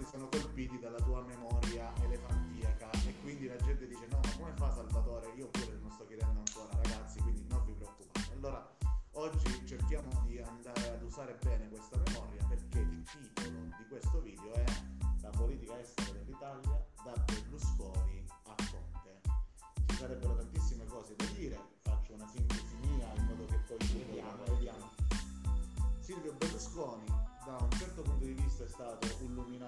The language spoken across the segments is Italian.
quanti sono colpiti dalla tua memoria elefantiaca e quindi la gente dice no, ma come fa Salvatore? Io pure non sto chiedendo ancora, ragazzi, quindi non vi preoccupate. Allora, oggi cerchiamo di andare ad usare bene questa memoria perché il titolo di questo video è La politica estera dell'Italia da Berlusconi a Conte. Ci sarebbero tantissime cose da dire, faccio una sintesi mia in modo che poi Vediamo, vediamo. Silvio Berlusconi da un certo punto di vista è stato politica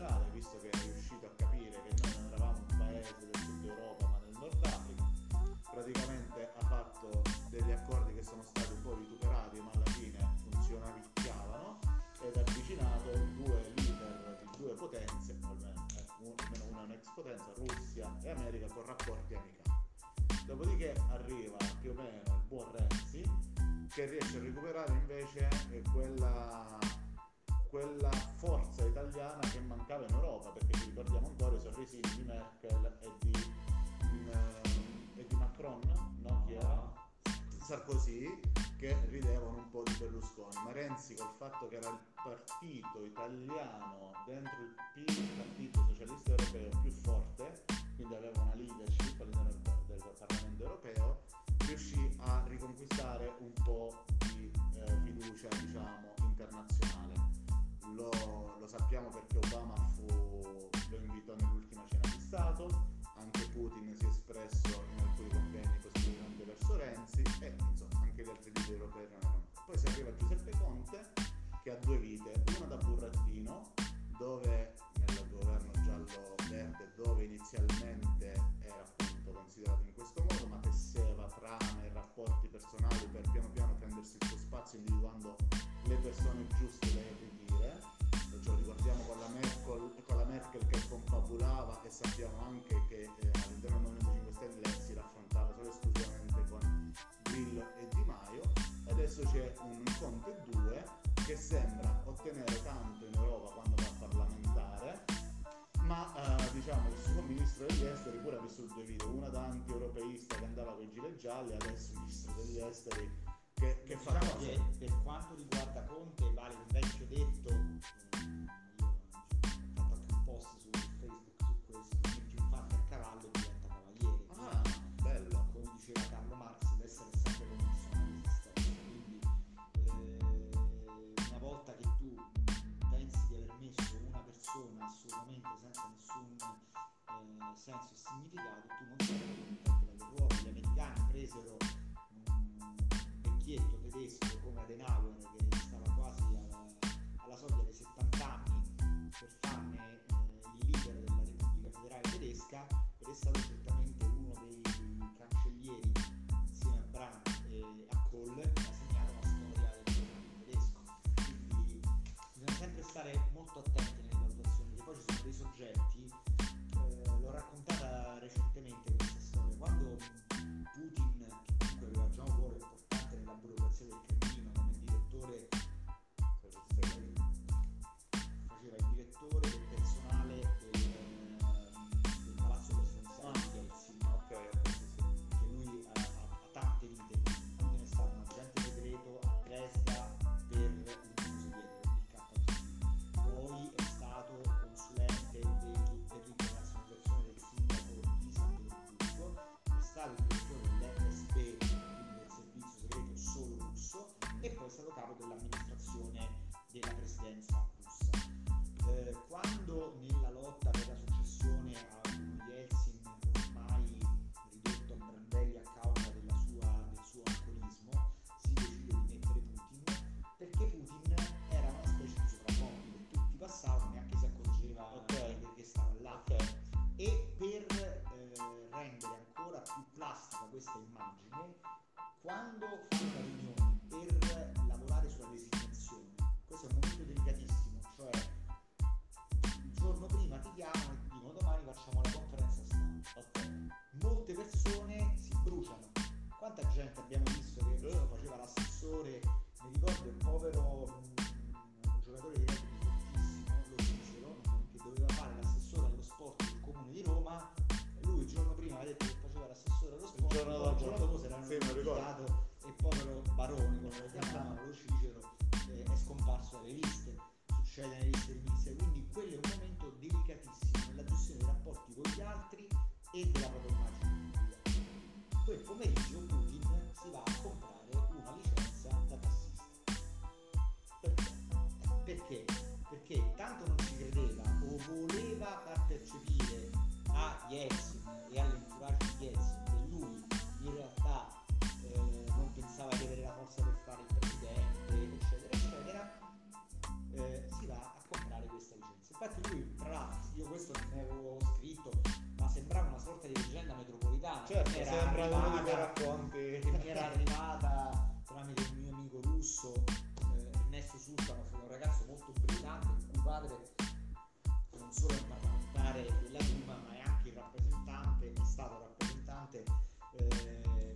internazionale, visto che è riuscito a capire che noi non eravamo un paese del sud Europa ma del Nord Africa. Praticamente ha fatto degli accordi che sono stati un po' vituperati ma alla fine funzionavicchiavano ed ha avvicinato due leader di due potenze, almeno, eh, almeno una è un'ex potenza, Russia e America con rapporti amicali. Dopodiché arriva più o meno il buon Renzi che riesce a recuperare invece eh, quella, quella forza italiana che mancava in Europa, perché ci ricordiamo ancora i sorrisini di Merkel e di, mm, e di Macron, no? Chi era? Sarkozy, che ridevano un po' di Berlusconi, ma Renzi col fatto che era il partito italiano dentro il P, il partito socialista europeo più forte, quindi aveva una leadership all'interno del, del Parlamento europeo, riuscì a riconquistare un po' di eh, fiducia diciamo internazionale. Lo, lo sappiamo perché Obama fu, lo invitò nell'ultima cena di Stato, anche Putin si è espresso in alcuni convegni positivamente verso Renzi e insomma anche gli altri leader europei erano. Poi si arriva a Giuseppe Conte che ha due vite, una da burattino dove nel governo giallo-verde dove inizialmente era appunto considerato in questo modo ma tesseva trame rapporti personali per piano piano prendersi il suo spazio individuando le persone giuste da Merkel, che confabulava e sappiamo anche che eh, all'interno del Movimento 5 Stelle si raffrontava solo e esclusivamente con Grillo e Di Maio adesso c'è un Conte 2 che sembra ottenere tanto in Europa quando va a parlamentare ma eh, diciamo che il suo ministro degli esteri pure ha vissuto due vite, una da anti-europeista che andava con i gilet gialli, adesso il ministro degli esteri che, che fa Diciamo che per quanto riguarda Conte vale un vecchio detto, senza nessun eh, senso e significato, tu non sei contento del ruolo. Gli americani presero un vecchietto tedesco come Adenauer che stava quasi alla, alla soglia dei 70 anni per farne eh, il leader della Repubblica Federale Tedesca ed è stato della arrivata, era arrivata tramite un mio amico russo eh, Ernesto Sultano, un ragazzo molto brillante, il cui padre non solo è un parlamentare della Duma, ma è anche il rappresentante, è stato rappresentante eh,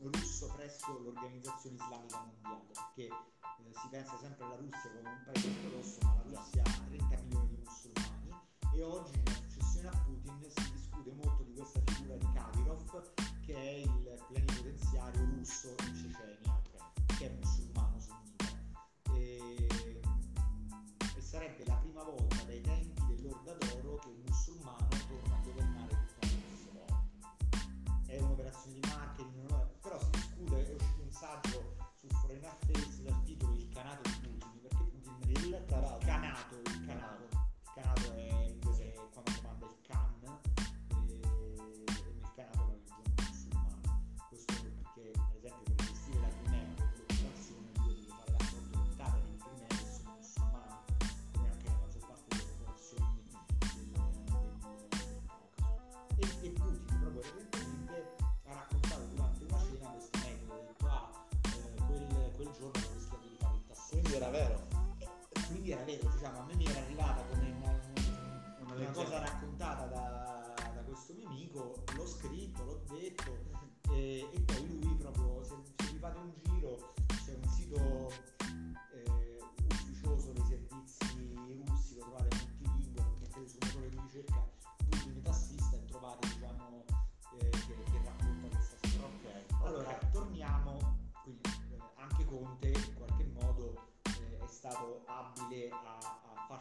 russo presso l'Organizzazione Islamica Mondiale, perché eh, si pensa sempre alla Russia come un paese ortodosso, ma la Russia ha 30 milioni di musulmani e oggi vero. Quindi era vero, diciamo, a me mi era arrivata come una, Una una cosa raccontata da, da questo mio amico, l'ho scritto, l'ho detto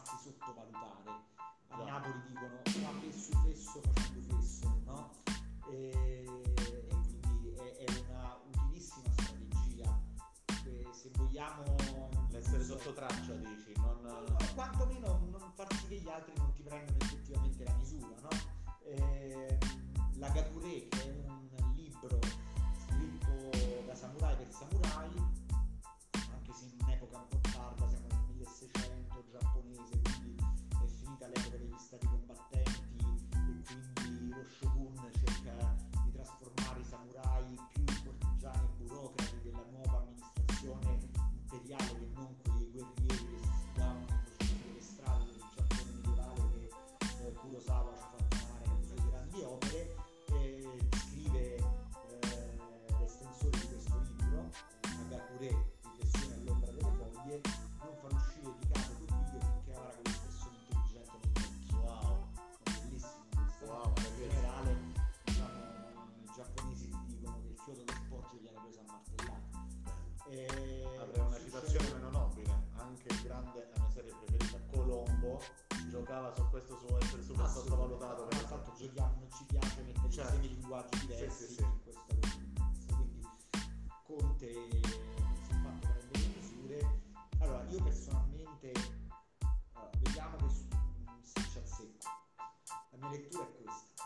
farsi sottovalutare. A Già. Napoli dicono fa fesso fesso facendo fesso, no? E, e quindi è, è una utilissima strategia. Eh, se vogliamo L'essere sotto traccia, dici, non... o quantomeno non far sì che gli altri non ti prendano effettivamente la misura, no? Ehm, la Gakure, e Avrei una citazione meno nobile, anche il grande, la mia serie preferita, Colombo, giocava su questo suo essere super Assolutamente. sottovalutato. Ma tanto giochiamo, non ci piace mettere Certo. insieme linguaggi diversi Sì, sì, sì. in questa contingenza. Quindi Conte si è fatto prendere misure. Allora, io personalmente allora, vediamo che su- se ci azzecco. La mia lettura è questa.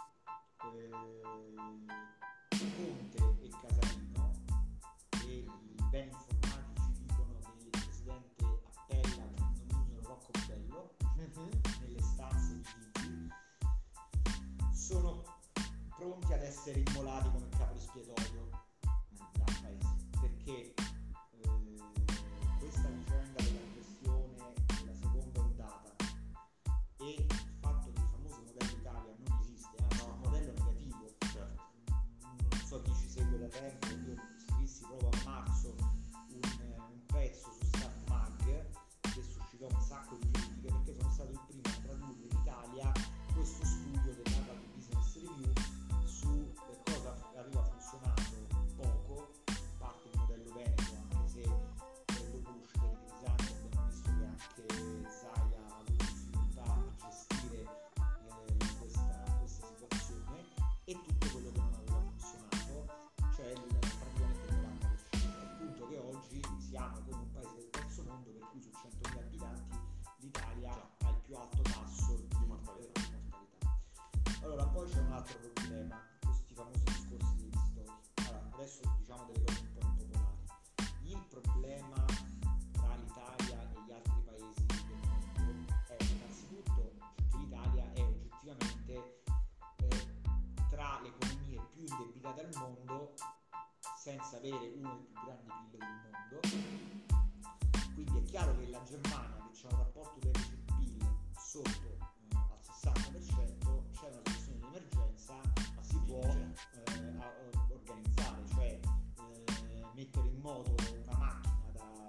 Eh, Conte e Casalino e i ben informati ci dicono che il presidente appella con il nomignolo Roccobello nelle stanze di Chigi sono pronti ad essere immolati come capo espiatorio altro problema, questi famosi discorsi degli stori. Allora, adesso diciamo delle cose un po' impopolari. Il problema tra l'Italia e gli altri paesi del mondo è innanzitutto che l'Italia è oggettivamente eh, tra le economie più indebitate al mondo senza avere uno dei più grandi PIL del mondo quindi è chiaro che la Germania che ha un rapporto deficit PIL sotto moto una macchina da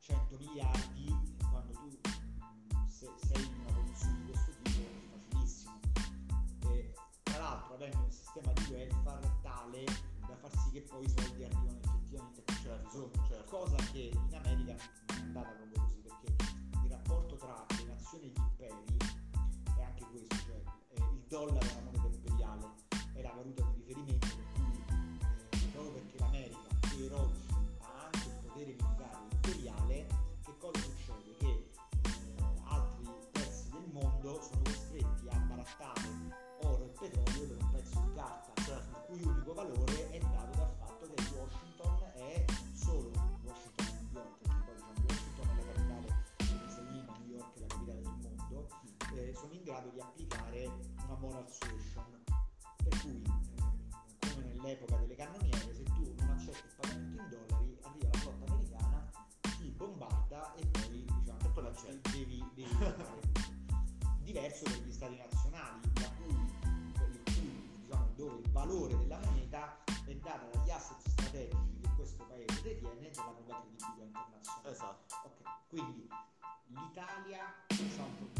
100 miliardi quando tu mh, se- sei in una condizione di questo tipo è facilissimo. E, tra l'altro avendo un sistema di welfare tale da far sì che poi i soldi arrivano effettivamente a ha bisogno, certo. cosa che in America non è andata proprio così perché il rapporto tra le nazioni e gli imperi è anche questo, cioè eh, il dollaro è una moneta nell'epoca delle cannoniere, se tu non accetti il pagamento in dollari, arriva la flotta americana, ti bombarda e poi diciamo E poi devi, devi. Diverso per gli stati nazionali, la cui, diciamo, dove il valore della moneta è data dagli asset strategici che questo paese detiene e dalla propria credibilità internazionale. Esatto. Ok, quindi l'Italia ha un problema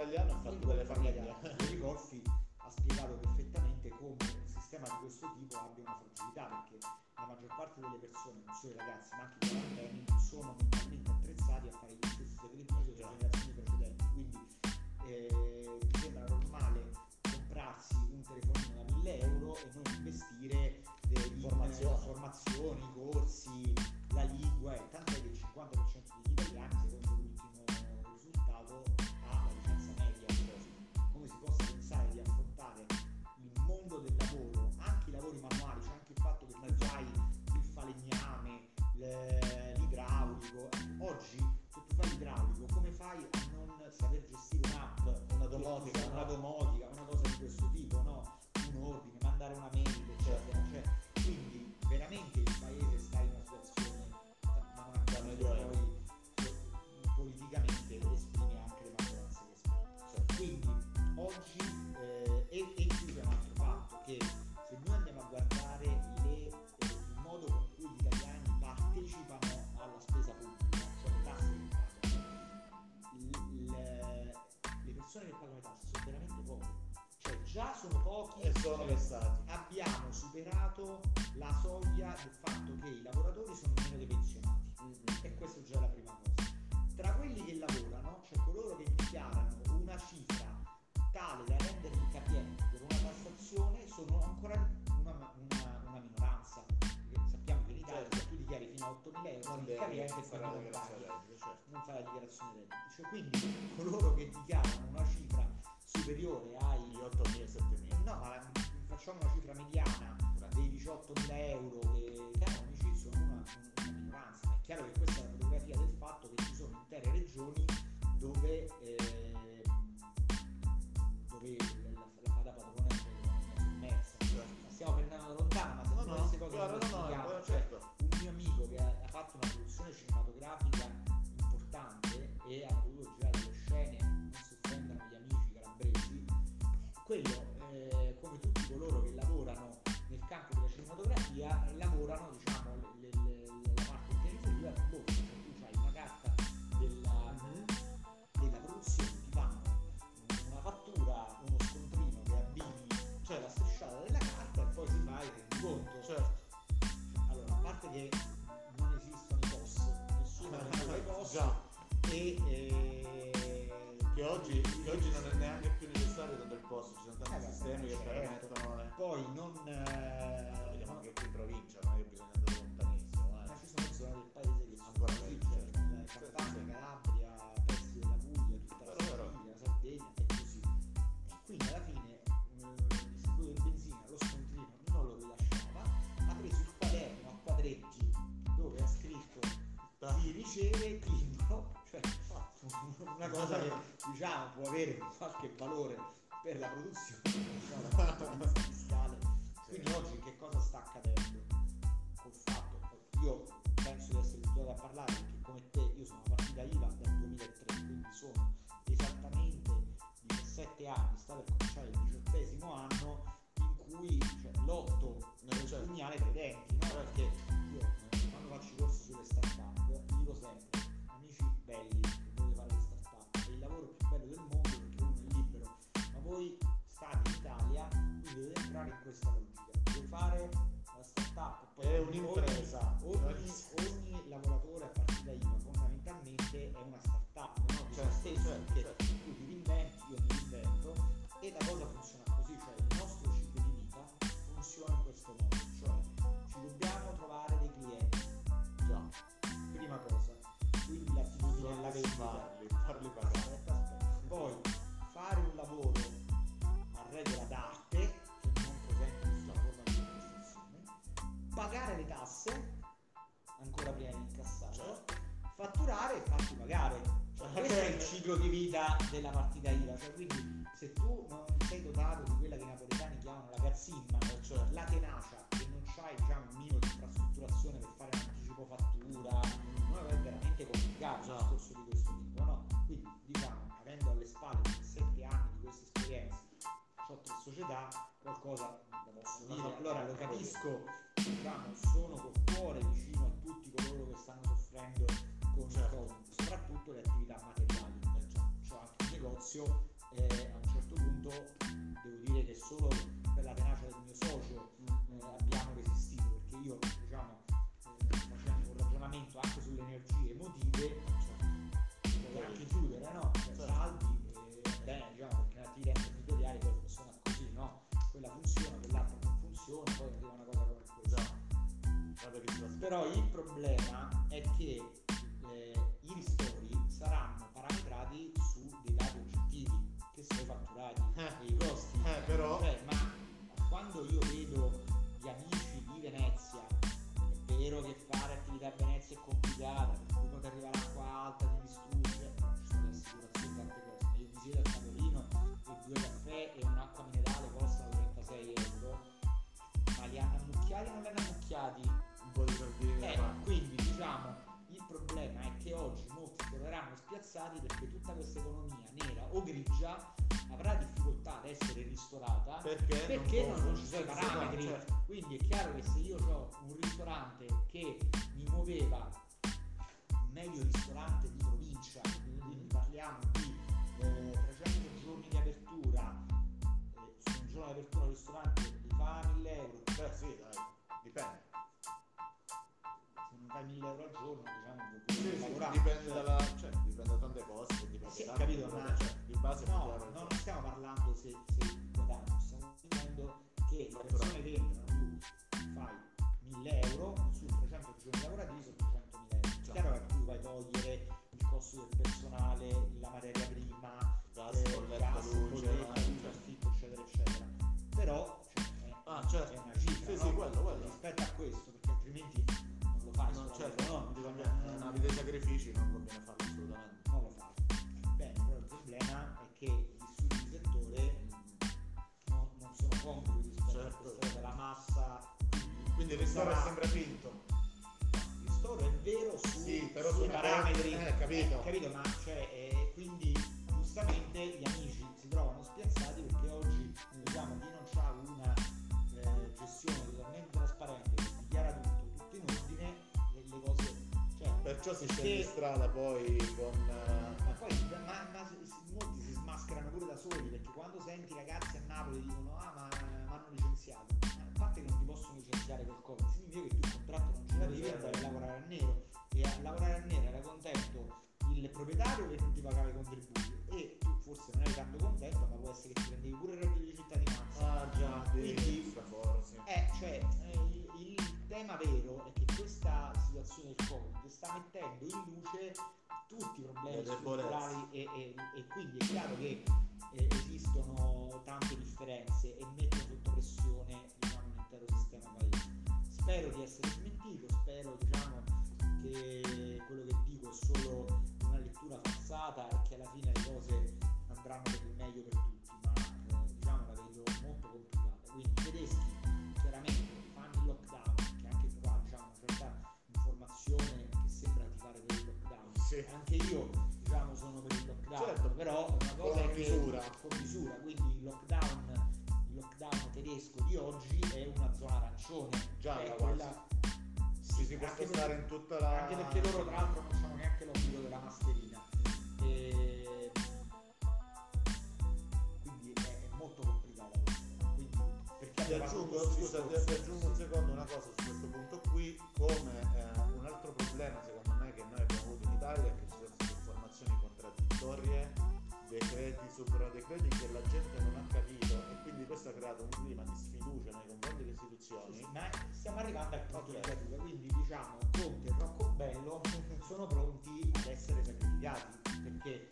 italiano ha fatto delle famiglie. Ricolfi ha spiegato perfettamente come un sistema di questo tipo abbia una fragilità perché la maggior parte delle persone, non solo i ragazzi ma anche i quarantenni, non sono mentalmente attrezzati a fare gli stessi sacrifici delle generazioni precedenti. Quindi eh, mi sembra normale comprarsi un telefonino da 1000 euro e non investire eh, in formazioni, corsi, la lingua e tant'è che il 50% degli italiani probablement superato la soglia del fatto che i lavoratori sono meno dei pensionati e questa già è la prima cosa. Tra quelli che lavorano c'è coloro che dichiarano una cifra tale da renderli capienti per una tassazione sono ancora una, una- una minoranza. Perché sappiamo che in Italia Certo. se tu dichiari fino a 8.000 euro Non capiente quindi la non paghi certo. non fa la dichiarazione reddito. Cioè, quindi coloro che dichiarano una cifra superiore ai Gli 8.000 e 7.000. No, ma la- facciamo una cifra mediana 18.000 euro canonici sono una, una minoranza. È chiaro che questa è la fotografia del fatto che ci sono intere regioni dove, che non esistono i POS, nessuno lavora i POS già. e eh, Che oggi, che oggi non è neanche più necessario tanto il posto, ci sono tanti Eh, sistemi che certo. permettono. eh. poi non eh, Vediamo anche qui in provincia, cosa che diciamo può avere qualche valore per la produzione È un'impresa. Ogni, ogni lavoratore a partita IVA fondamentalmente è una start-up, no? Stesso, certo, perché certo. tu ti reinventi, io mi reinvento e la cosa funziona così, cioè il nostro ciclo di vita funziona in questo modo, cioè ci dobbiamo trovare dei clienti, Già. prima cosa, quindi l'attitudine alla vendita, ciclo di vita della partita IVA, cioè, quindi se tu non sei dotato di quella che i napoletani chiamano la gazzimma, cioè la tenacia e non c'hai diciamo, un minimo di infrastrutturazione per fare un anticipo fattura, no, è veramente complicato un Esatto. discorso di questo tipo, no? Quindi diciamo, avendo alle spalle 17 anni di questa esperienza, ho tre società, qualcosa lo posso dire, allora lo capisco, diciamo, sono col cuore vicino negozio e a un certo punto devo dire che solo per la tenacia del mio socio eh, abbiamo resistito perché io diciamo eh, facendo un ragionamento anche sulle energie emotive puoi anche chiudere no? Cioè, Certo. salvi e bene diciamo perché nell'attività imprenditoriale poi funziona così no? quella funziona quell'altra non funziona poi arriva una cosa come questa a però il problema o grigia avrà difficoltà ad essere ristorata Perché, perché non, non ci sono i parametri. certo. Quindi è chiaro che se io ho un ristorante che mi muoveva medio ristorante di provincia, quindi parliamo di eh, 300 giorni di apertura, eh, su un giorno di apertura il ristorante li fa 1000 euro, Beh sì, dai, dipende. se non fai 1000 euro al giorno diciamo Sì, sì, dipende, Cioè, dalla, no? sì, quello, quello. rispetto a questo, perché altrimenti non lo fai. Non, solo certo, no, non ti è una vita di sacrifici, non conviene farlo assolutamente. non lo fai. Bene, però il problema è che gli studi di settore non, non sono congrui rispetto Certo. a questa cosa, la massa. Quindi il ristoro è sempre finto. Il ristoro è vero su, Sì, però sui parametri. eh, capito. capito, ma cioè, eh, so se scendi in strada poi con... eh, Ma poi ma, ma molti si smascherano pure da soli perché quando senti ragazzi a Napoli dicono ah ma mi hanno licenziato. Ma a parte che non ti possono licenziare col Covid, significa che tu il contratto non ce l'avevi e andavi a lavorare a nero. E a lavorare a nero era contento il proprietario che non ti pagava i contributi e tu forse non eri tanto contento ma può essere che ti prendevi pure il reddito di cittadinanza. Ah già, Quindi-. Eh, cioè, eh, il, il tema vero è che sta mettendo in luce tutti i problemi strutturali e, e- e quindi è chiaro che eh, esistono tante differenze e mettono sotto pressione diciamo, l'intero sistema paese. Spero di essere smentito, spero diciamo, che quello che dico è solo una lettura forzata e che alla fine le cose andranno per misura. con misura, quindi il lockdown, il lockdown tedesco di oggi è una zona arancione, Già, è quella Sì, si può perché- in tutta la... anche perché loro tra l'altro non hanno neanche l'obbligo della mascherina. E... Quindi è, è molto. Quindi perché Ti aggiungo, scusa, ti, aggiungo un secondo una cosa su questo punto qui, come eh, un altro problema secondo me che noi abbiamo avuto in Italia è che ci sono informazioni contraddittorie, decreti sopra decreti che la gente non ha capito e quindi questo ha creato un clima di sfiducia nei confronti delle istituzioni. Sì, ma stiamo arrivando al di caduta, quindi diciamo Conte e Rocco Bello sono pronti ad essere sacrificati perché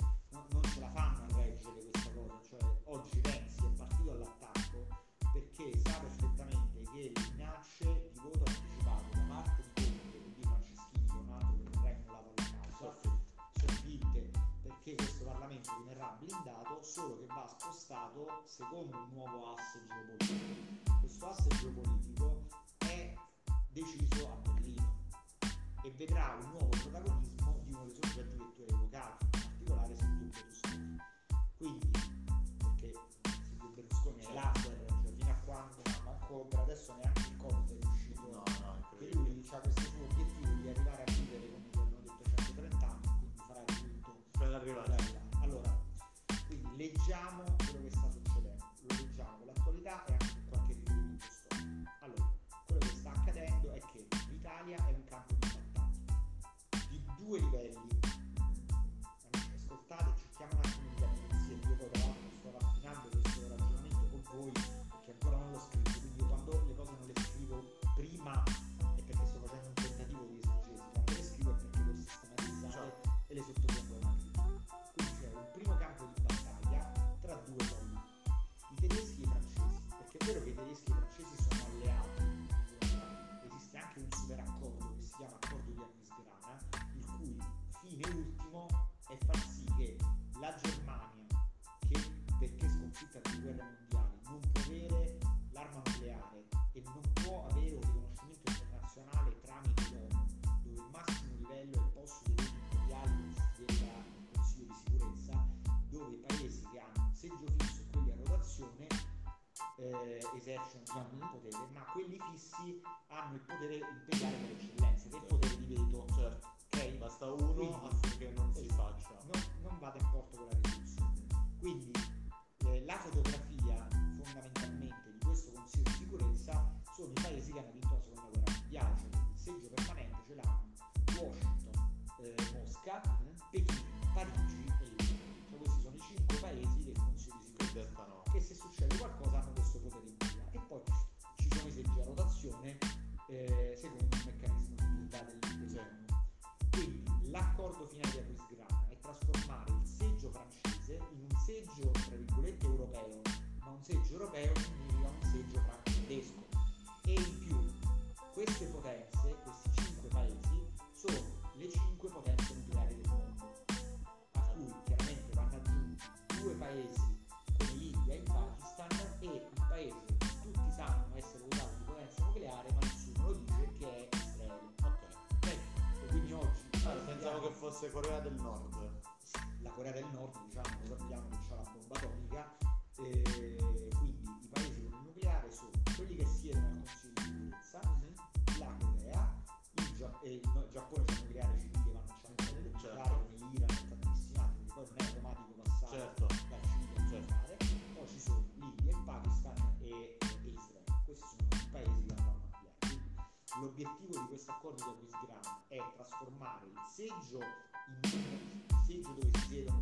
solo che va spostato secondo un nuovo asse geopolitico. Questo asse geopolitico è deciso a Berlino e vedrà un nuovo protagonismo di uno dei soggetti che tu hai evocato, in particolare Silvio Berlusconi. Quindi, perché Silvio Berlusconi è laser, cioè fino a quando, ma manco per adesso neanche il Covid è riuscito No, no, incredibile. lui ha questo suo obiettivo di arrivare a vivere come gli hanno detto 130 anni, quindi farà di tutto Per arrivare. Eh, esercitano il potere, ma quelli fissi hanno il potere imperiale per eccellenza, che è il potere di veto. Certo. Ok? Basta uno Quindi- affinché non si Esatto. faccia. non, non vada in porto con la risoluzione. Quindi eh, la fotografia fondamentalmente di questo Consiglio di sicurezza sono i paesi che hanno vinto la seconda guerra mondiale, cioè il seggio permanente eh, secondo fosse Corea del Nord. La Corea del Nord, diciamo, lo sappiamo non c'è la bomba atomica, e quindi i paesi con il nucleare sono quelli che siedono al Consiglio di sicurezza, la Corea, il, Gia- e il Giappone c'è il nucleare civile, ma non c'è nucleare nucleare certo. come l'Iran, e tantissimi altri, poi non è automatico passare certo. dal civile al certo. poi ci sono l'India, il Pakistan e, e Israele. Questi sono i paesi che hanno L'obiettivo di questo accordo di Aquisgrana è trasformare il seggio in il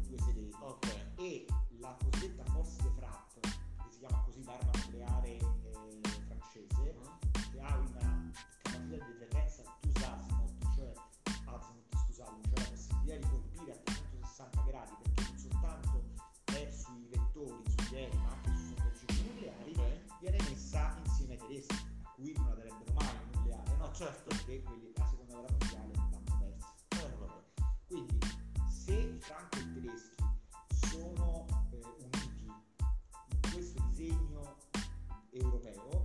europeo,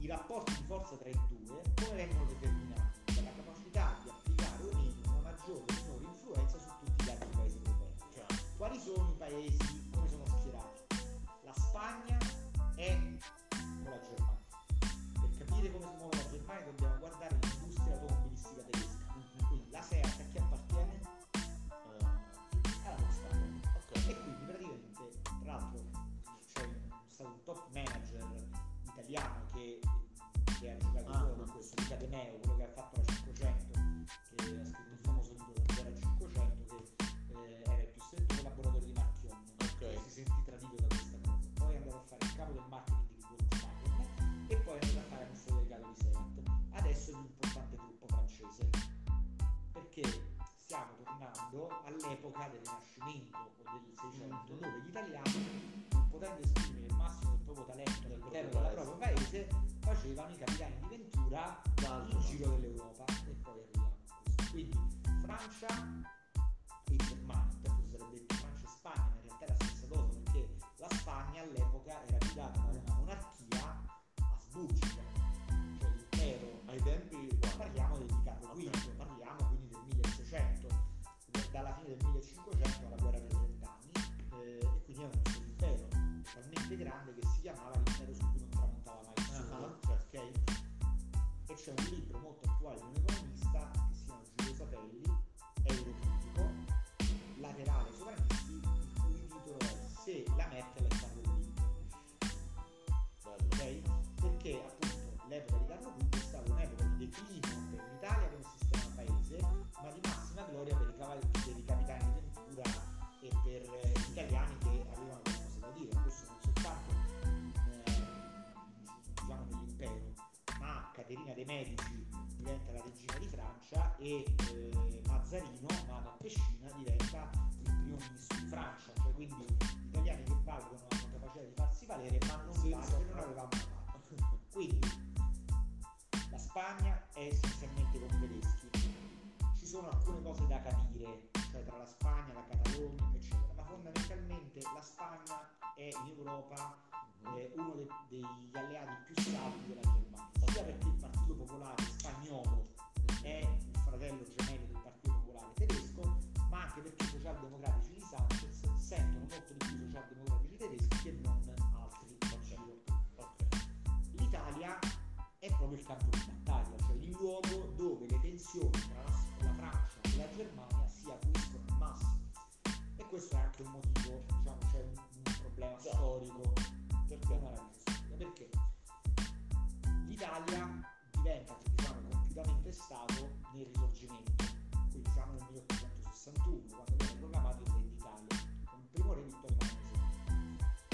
i rapporti di forza tra i due come vengono determinati? Dalla capacità di applicare o meno una maggiore o minore influenza su tutti gli altri paesi europei. Chiaro. Quali sono i paesi, come sono schierati? La Spagna è con la Germania. Per capire come si muove la Germania dobbiamo tornando all'epoca del Rinascimento o del Seicento, Mhm. dove gli italiani, potendo esprimere il massimo del proprio talento Del all'interno del proprio paese, facevano i capitani di Ventura D'altro. in giro dell'Europa e poi arriviamo a questo. Quindi Francia ma Caterina de' Medici diventa la regina di Francia e eh, Mazzarino, Mato a Pescina, diventa il primo ministro di Francia, cioè quindi gli italiani che valgono hanno capacità di farsi valere, ma non Senza- valgono non avevamo fatto. Quindi la Spagna è essenzialmente con i tedeschi. Ci sono alcune cose da capire, cioè tra la Spagna, la Catalogna, eccetera, ma fondamentalmente la Spagna è in Europa eh, uno de- degli alleati più saldi della Germania, sia perché il Partito Popolare spagnolo è un fratello gemello del Partito Popolare tedesco, ma anche perché i socialdemocratici di Sanchez sentono molto di più i socialdemocratici tedeschi che non altri. Ok. L'Italia è proprio il campo di battaglia, cioè il luogo dove le tensioni tra la, Francia e la Germania si acuiscono al massimo. E questo è anche un motivo, diciamo, c'è un, un problema storico, compiutamente Stato nel Risorgimento, quindi siamo nel 1861, quando viene proclamato il Re d'Italia, con il primo re Vittorio.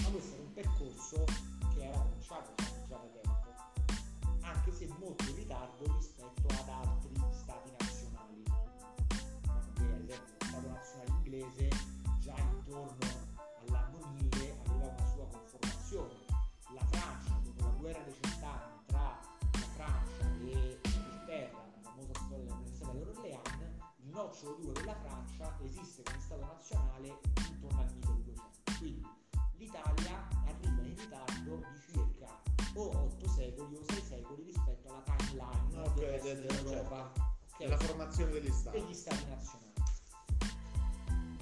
Ma questo era un percorso resto del- dell'Europa. Ok? La formazione degli stati. degli stati nazionali.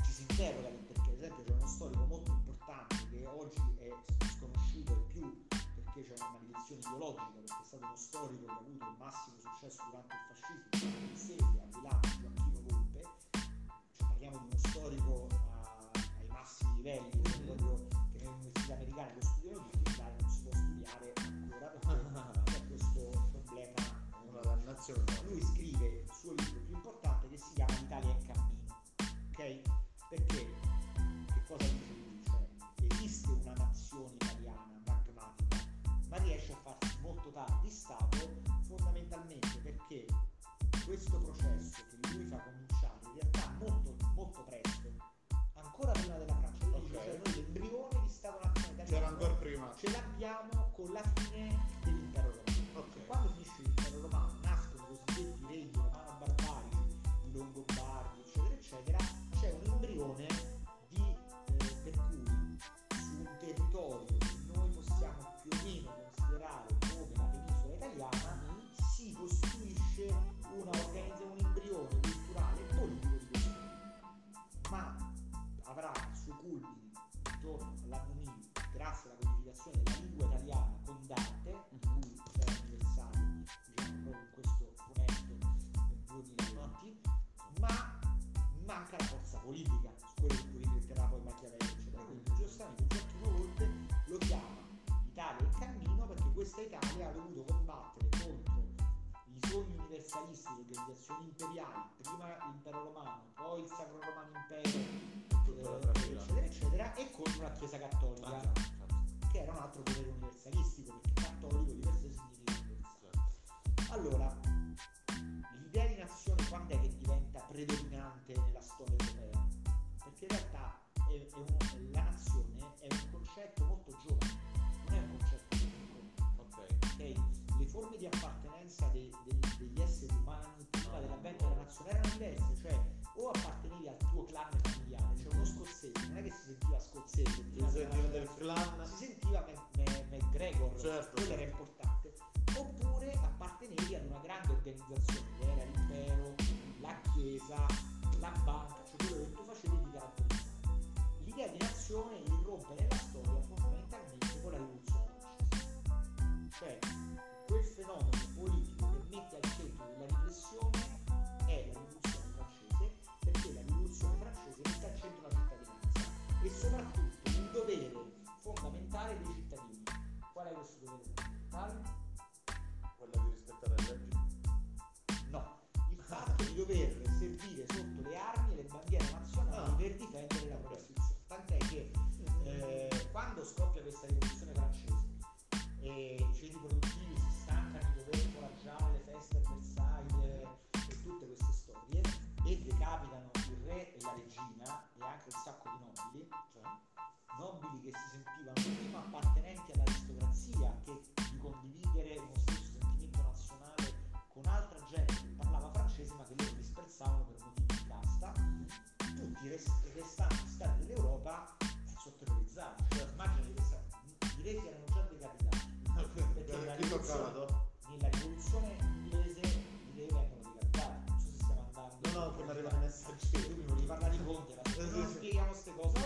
Ci si interroga perché ad esempio c'è uno storico molto importante che oggi è sconosciuto e più perché c'è una maledizione ideologica perché è stato uno storico che ha avuto il massimo successo durante il fascismo, in sede a Milano, Gioacchino Volpe, cioè parliamo di uno storico a- ai massimi livelli, stato fondamentalmente perché questo processo che lui fa cominciare in realtà molto, molto presto, ancora prima della Francia, lui okay. dice, cioè noi l'embrione di Stato nazionale italiano ce l'abbiamo con la fine politica, su quello di cui riscatterà poi Machiavelli, eccetera. Quindi Giussani con certe volte lo chiama Italia in cammino perché questa Italia ha dovuto combattere contro i sogni universalisti, le organizzazioni imperiali, prima l'impero romano, poi il sacro romano impero, eh, eccetera, eccetera, e contro la Chiesa cattolica, Manca. che era un altro potere universalistico, perché cattolico di per sé significa universale. Allora, l'idea di nazione quando è che diventa predominante? scozzese, il disegno del clan. Si sentiva McGregor, certo, quello era importante. Oppure appartenevi ad una grande organizzazione, che era l'impero, la chiesa, la banca, cioè quello che tu facevi di caratterizzare. L'idea di nazione di dover servire sotto le armi e le bandiere nazionali no. Ah. per difendere la propria istituzione. Tant'è che mm. eh, quando scoppia questa rivoluzione francese e i ceti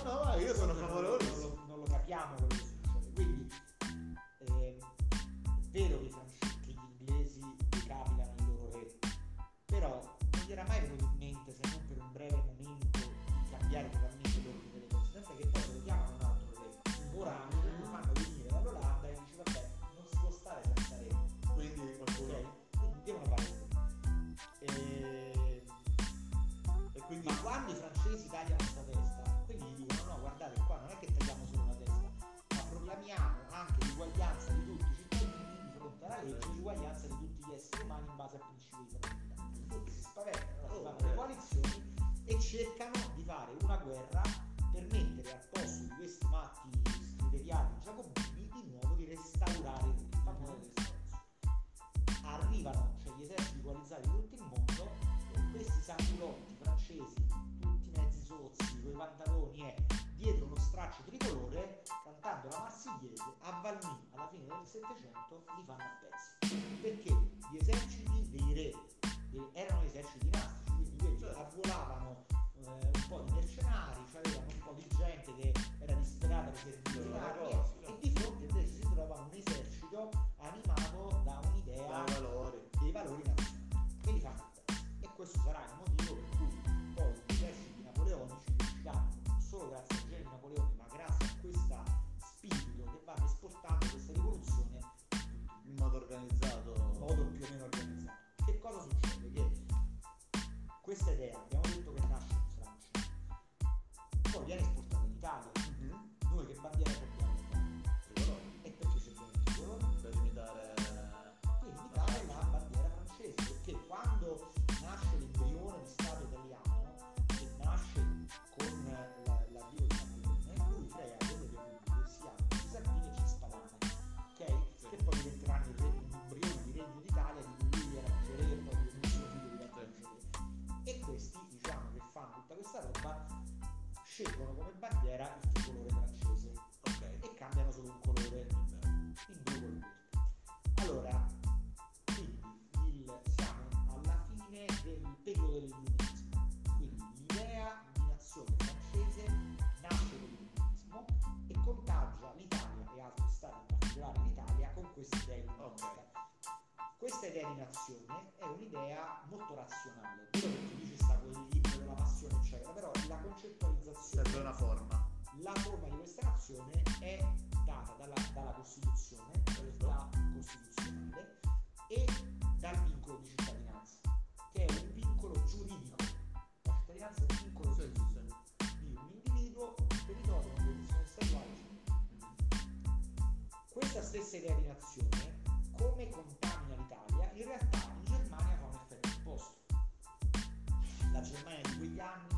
no, ma io sono favorevole. Non lo, non lo capiamo quello Valmy alla fine del Settecento li fanno a pezzi perché gli eserciti Amsterdam scelgono come bandiera la forma di questa nazione è data dalla, dalla Costituzione, dall'età costituzionale e dal vincolo di cittadinanza, che è un vincolo giuridico. La cittadinanza è un vincolo Sì, sì, giuridico di un individuo, un territorio, una condizione statuale. Questa stessa idea di nazione, come contamina l'Italia, in realtà in Germania fa un effetto opposto. La Germania di quegli anni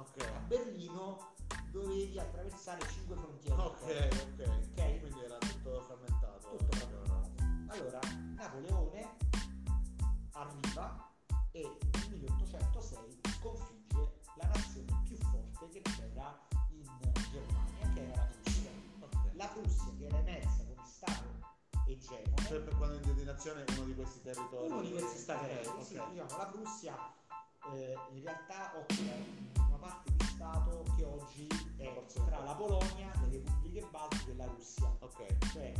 Goethe, a. Berlino dovevi attraversare cinque frontiere. Ok, ok. Ok. Quindi era tutto frammentato. Tutto frammentato. Allora, Napoleone arriva e nel 1806 sconfigge la nazione più forte che c'era in Germania, che era la Prussia. Ok. La Prussia che era emersa come stato egemone, Cioè per quando in nazione uno di questi territori. uno di questi stati Ok, sì, diciamo, la Prussia eh, in realtà occupa una parte di stato che oggi è tra la Polonia, le repubbliche baltiche e la Russia. Ok. cioè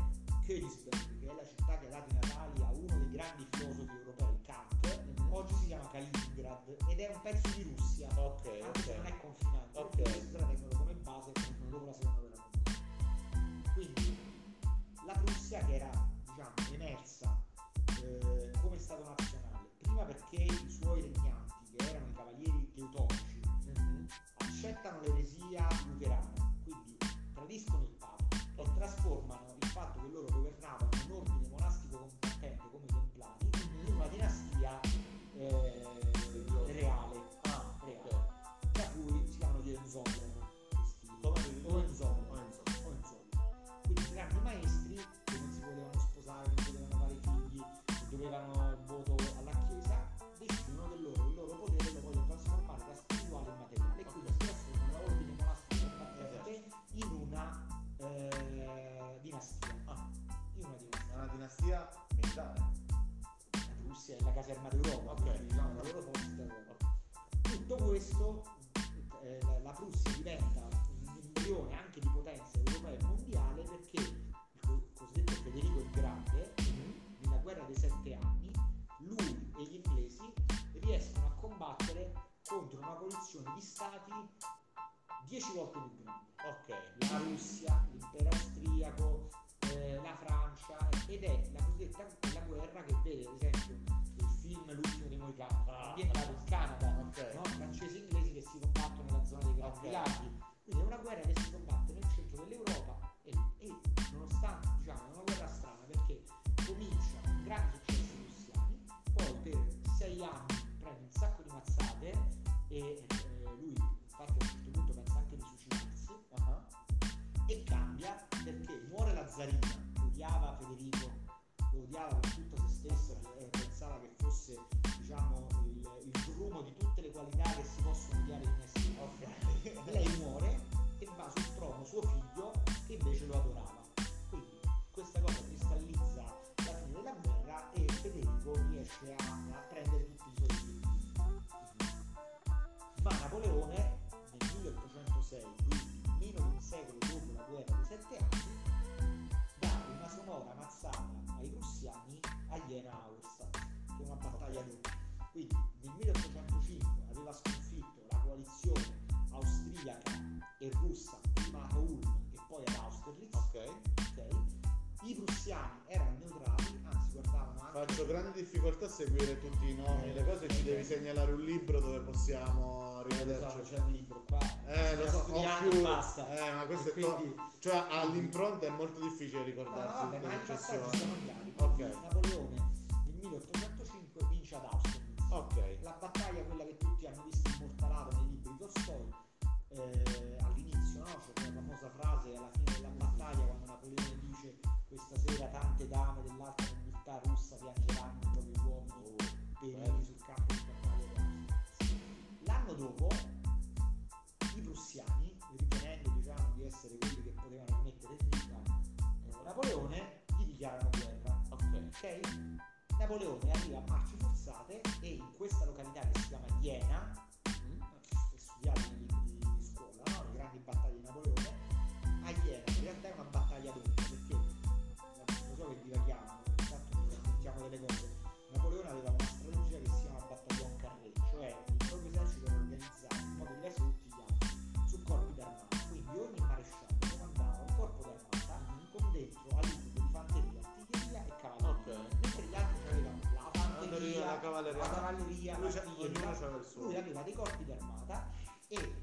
Königsberg, che è la città che ha dato i natali a uno dei grandi filosofi europei, Kant, oggi si chiama Kaliningrad ed è un pezzo di Russia, Ok, anche se non è confinante, Ok. si la tengono come base dopo la seconda guerra mondiale. Quindi la Prussia che era diciamo, emersa eh, come Stato nazionale, prima perché La caserma d'Europa, Ok. quindi diciamo la loro forza d'Europa. Tutto questo, eh, la- Prussia diventa un embrione anche di potenza europea e mondiale perché il co- cosiddetto Federico il Grande, nella guerra dei sette anni, lui e gli inglesi riescono a combattere contro una coalizione di stati dieci volte più grande. Ok. La Russia, l'impero austriaco, eh, la Francia ed è la cosiddetta la guerra che vede ad esempio Moicani, Ah. ambientato in Canada, Ok. no? Lunga. Quindi nel 1805 aveva sconfitto la coalizione austriaca e russa prima a Ulm e poi ad Austerlitz. ok. ok? I prussiani erano neutrali, anzi guardavano anche Faccio grande difficoltà a seguire tutti i nomi, le cose, ci devi segnalare un libro dove possiamo Non so, rivederci. c'è un libro qua. Eh, lo so, più... basta. Eh, ma questo E è to- quindi- Cioè, all'impronta è molto difficile No, ricordarsi vabbè, tutte ma le i passaggi successioni. sono chiari. Ok. Napoleone nel 1805 ad Austerlitz. Ok. La battaglia, quella che tutti hanno visto immortalata nei libri di Tolstoi, eh, all'inizio, no? C'è quella famosa frase alla fine della battaglia quando questa sera tante dame dell'alta nobiltà russa piangeranno i propri uomini feriti sul campo di battaglia. L'anno dopo i prussiani, ritenendo diciamo, di essere quelli che potevano rimettere in vita eh, Napoleone, gli dichiarano guerra. Ok. Ok? Napoleone arriva a in questa località che si chiama Iena, cavalleria. Lui c'ha-. Lui aveva dei corpi d'armata e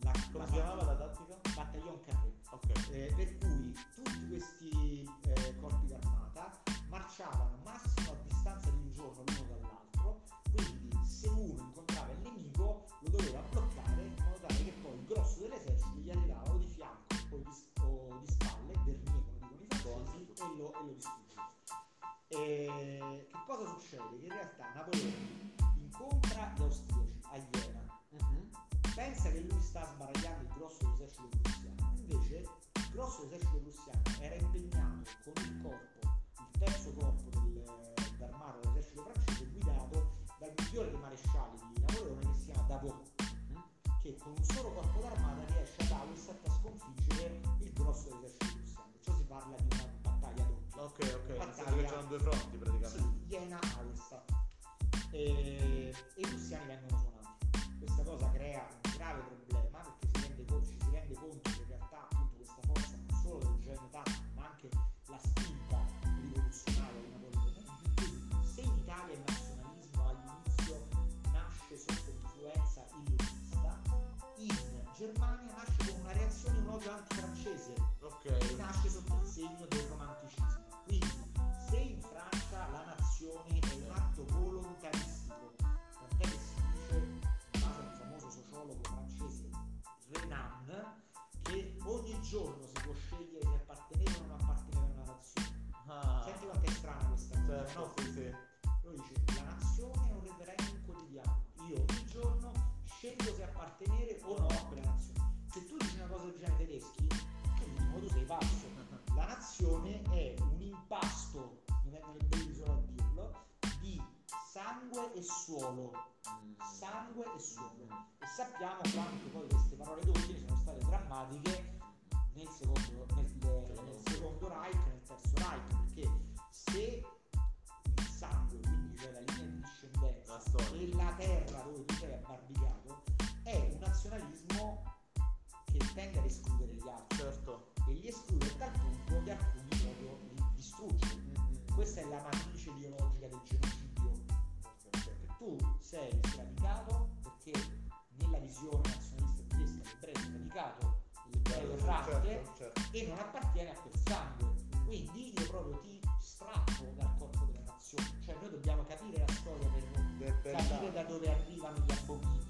la, Come si chiamava la tattica? battaglion carré. Ok. Eh, per cui tutti questi eh, corpi d'armata marciavano massimo a distanza di un giorno l'uno dall'altro, quindi se uno incontrava il nemico lo doveva bloccare in modo tale che poi il grosso dell'esercito gli arrivava o di fianco o di, o di spalle, dernier come dicono i francesi, e lo, e lo distruggeva. E che cosa succede? Che in realtà Napoleone grosso dell'esercito prussiano era impegnato con il corpo, il terzo corpo del, d'armato dell'esercito francese, guidato dal migliore dei marescialli di Napoleone che si chiama Davout, Mhm. che con un solo corpo d'armata riesce ad Auerstadt a sconfiggere il grosso dell'esercito prussiano. Perciò si parla di una battaglia doppia. Ok, ok. Battaglia- c'erano due fronti praticamente. Sì, Auerstadt. E, e i prussiani vengono sangue e suolo. Sangue e suolo. E sappiamo quanto poi queste parole d'ordine sono state drammatiche nel secondo, nel, nel secondo Reich, nel terzo Reich, perché se il sangue, quindi cioè la linea di discendenza e la terra dove tu sei abbarbicato è un nazionalismo che tende ad escludere gli altri Certo. e li esclude a tal punto che alcuni proprio li distrugge. Mm, Questa è la matrice ideologica del genocidio. Tu sei sradicato perché nella visione nazionalista tedesca l'ebreo è sradicato, l'ebreo è frate Certo, certo. e non appartiene a quel sangue. Quindi io proprio ti strappo dal corpo della nazione. Cioè noi dobbiamo capire la storia per Per- capire da dove arrivano gli abomini,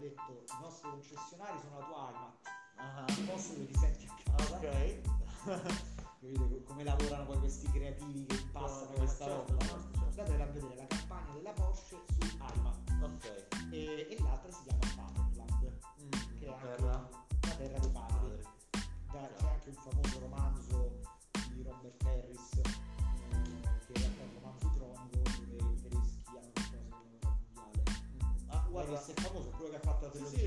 detto i nostri concessionari sono la tua Ah, un posto dove ti senti a casa. Ok. Capite co- come lavorano poi questi creativi che impastano No, questa certo, roba? certo, certo. Andate a vedere la campagna della Porsche su Heimat Ok. e, e l'altra si chiama Sì, sì,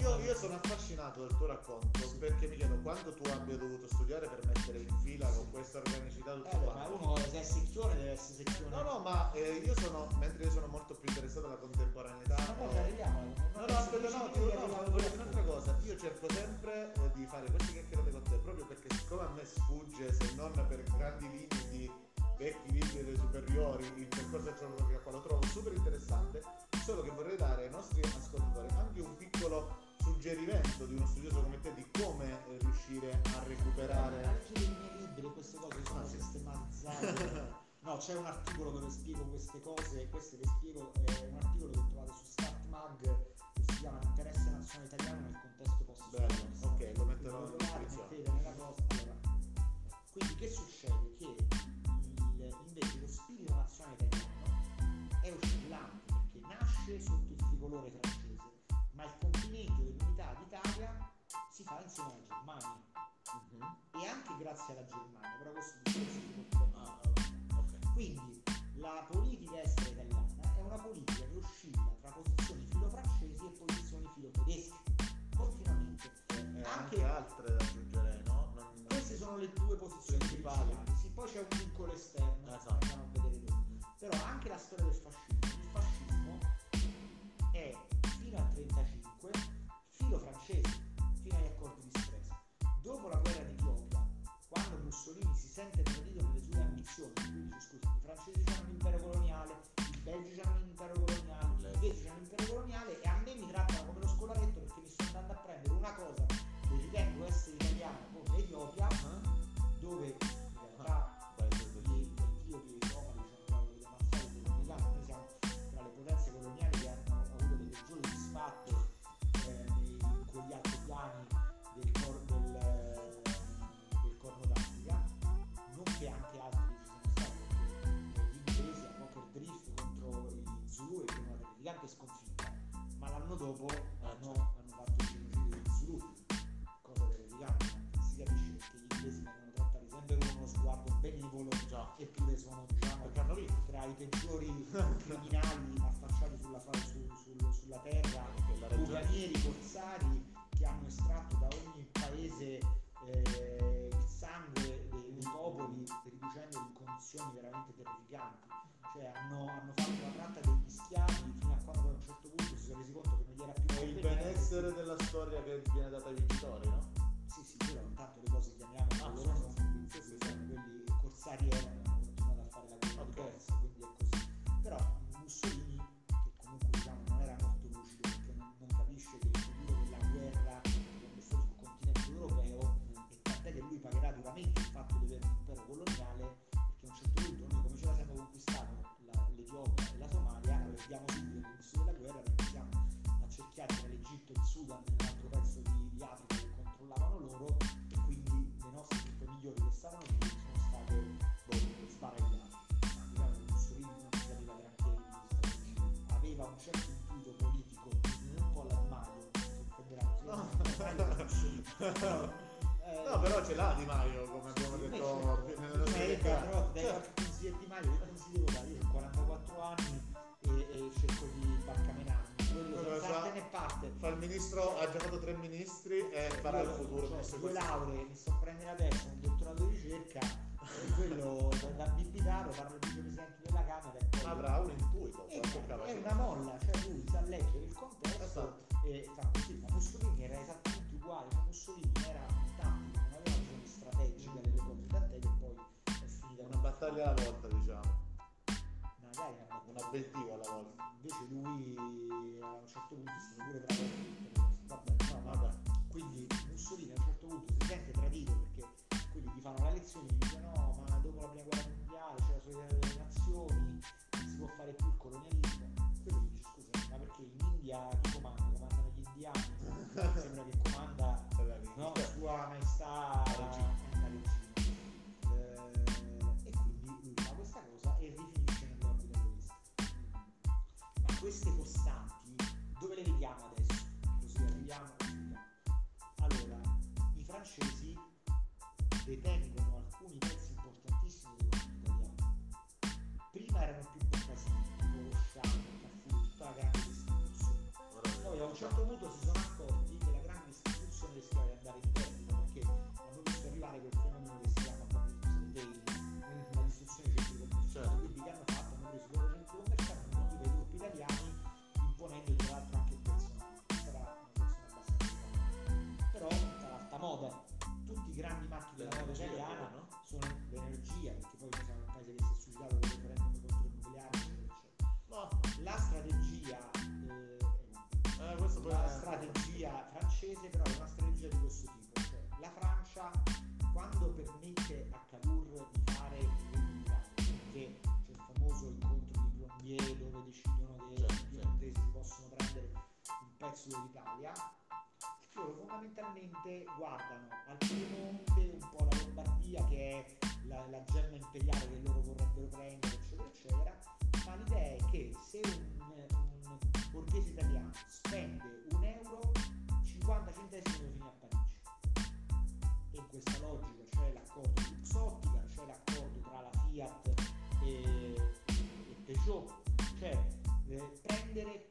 io, io sono affascinato dal tuo racconto perché mi chiedo quando tu abbia dovuto studiare per mettere in fila con questa organicità tutto Eh, beh, ma quanto. uno se è secchione deve essere secchione. No, no, ma eh, io sono, mentre io sono molto più interessato alla contemporaneità. Ma eh, arriviamo. No, no, aspetta, no, ti no, voglio dire un'altra cosa. Io cerco sempre eh, di fare queste chiacchierate con te proprio perché siccome a me sfugge, se non per grandi di vecchi libri delle superiori, il percorso del qua lo trovo super interessante, solo che vorrei dare ai nostri ascoltatori anche un piccolo suggerimento di uno studioso come te di come eh, riuscire a recuperare. Leggere i miei libri, queste cose sono Ah, sì. sistematizzate. no, c'è un articolo dove spiego queste cose, e queste le spiego, è un articolo che trovate su StatMag che si chiama Interesse nazionale italiano nel contesto post Bello, ok, lo metterò in descrizione. Allora, quindi che succede? Tricolore francese, ma il compimento dell'unità d'Italia si fa insieme alla Germania Mhm. e anche grazie alla Germania, però questo discorso si porta Ah, ok. Quindi la politica estera italiana è una politica che oscilla tra posizioni filo-francesi e posizioni filo-tedesche, continuamente. E anche, Anche- altre da aggiungere, no? Non- Queste sono le due posizioni Principali. Sì, poi c'è un vincolo esterno, Esatto. andiamo a vedere dopo. Però anche la storia del fascismo dopo hanno, hanno fatto il genocidio degli Zulu, cosa terrificante, si capisce perché gli inglesi vengono trattati sempre con uno sguardo benevolo Già. eppure sono diciamo tra i peggiori criminali affacciati sulla, su- sul- sulla terra, bucanieri, corsari che hanno estratto da ogni paese eh, il sangue dei, dei popoli riducendoli in condizioni veramente terrificanti. Cioè hanno, hanno fatto la tratta degli benessere della storia che viene data ai vincitori, no? Sì, sì, però intanto le cose chiamiamo Ah, sì, sono, sono quelli corsari erano No, però ce l'ha Di Maio, come abbiamo detto nella eh, chiacchierata. però dai Cioè, qualche consiglio a Di Maio che consiglio dare? Io ho 44 anni e, e cerco di barcamenarmi quello parte ne parte fa il ministro, ha già fatto tre ministri e farà il Io, futuro cioè, due di lauree mi sto prendendo adesso un dottorato di ricerca e quello da, bibitaro parlo il vicepresidente della Camera e poi Avrà un intuito, è, qualche è una molla cioè lui sa leggere il contesto Esatto. e fa così ma Mussolini era esattamente uguale ma Mussolini era tattico non aveva visione strategica delle cose tant'è che poi è finita Una battaglia alla volta, diciamo. magari una Un obiettivo alla volta. invece lui a un certo punto si è pure tradotto vabbè no Vabbè. quindi Mussolini a un certo punto si sente tradito perché quelli gli fanno la lezione e gli dicono no ma dopo la prima guerra mondiale c'è la solidarietà delle nazioni non si può fare più il colonialismo sua maestà la eh, e quindi lui fa questa cosa e rifinisce nell'orbita egoista. Ma queste costanti dove le vediamo adesso? Così arriviamo. Allora, i francesi detengono alcuni pezzi importantissimi dell'economia italiana. Prima erano più per casino, Colosciano, Carrefour, tutta la grande distribuzione. Poi a un certo punto si sono accorti che la grande distribuzione rischiava di andare un pezzo dell'Italia, loro fondamentalmente guardano al Piemonte, un po' la Lombardia che è la, la gemma imperiale che loro vorrebbero prendere, eccetera, eccetera, ma l'idea è che se un, un borghese italiano spende un euro, 50 centesimi lo finì a Parigi. E in questa logica c'è l'accordo di Luxottica, c'è l'accordo tra la Fiat e, e Peugeot, cioè eh, prendere